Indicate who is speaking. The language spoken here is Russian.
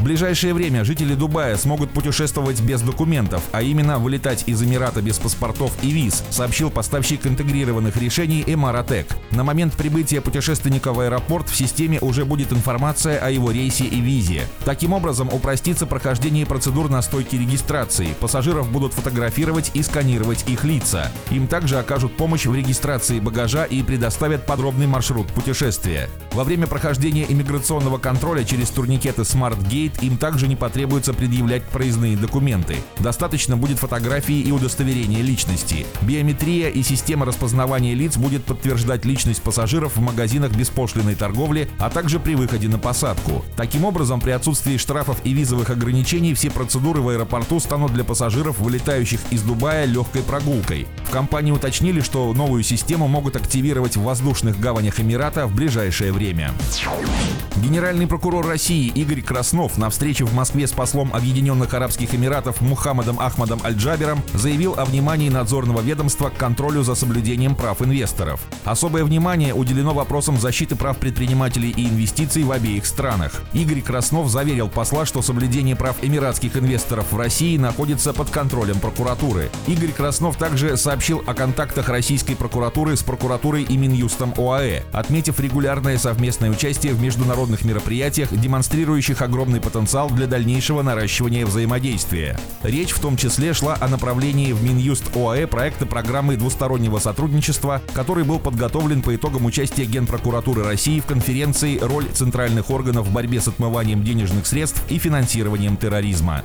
Speaker 1: В ближайшее время жители Дубая смогут путешествовать без документов, а именно вылетать из Эмирата без паспортов и виз, сообщил поставщик интегрированных решений Эмаратек. На момент прибытия путешественника в аэропорт в системе уже будет информация о его рейсе и визе. Таким образом, упростится прохождение процедур на стойке регистрации. Пассажиров будут фотографировать и сканировать их лица. Им также окажут помощь в регистрации багажа и предоставят подробный маршрут путешествия. Во время прохождения иммиграционного контроля через турникеты Smart Gate Gate им также не потребуется предъявлять проездные документы. Достаточно будет фотографии и удостоверения личности. Биометрия и система распознавания лиц будет подтверждать личность пассажиров в магазинах беспошлиной торговли, а также при выходе на посадку. Таким образом, при отсутствии штрафов и визовых ограничений все процедуры в аэропорту станут для пассажиров, вылетающих из Дубая, легкой прогулкой. Компании уточнили, что новую систему могут активировать в воздушных гаванях Эмирата в ближайшее время. Генеральный прокурор России Игорь Краснов на встрече в Москве с послом Объединенных Арабских Эмиратов Мухаммадом Ахмадом Аль-Джабером заявил о внимании надзорного ведомства к контролю за соблюдением прав инвесторов. Особое внимание уделено вопросам защиты прав предпринимателей и инвестиций в обеих странах. Игорь Краснов заверил посла, что соблюдение прав эмиратских инвесторов в России находится под контролем прокуратуры. Игорь Краснов также сообщил о контактах российской прокуратуры с прокуратурой и Минюстом ОАЭ, отметив регулярное совместное участие в международных мероприятиях, демонстрирующих огромный потенциал для дальнейшего наращивания взаимодействия. Речь в том числе шла о направлении в Минюст ОАЭ проекта программы двустороннего сотрудничества, который был подготовлен по итогам участия Генпрокуратуры России в конференции «Роль центральных органов в борьбе с отмыванием денежных средств и финансированием терроризма».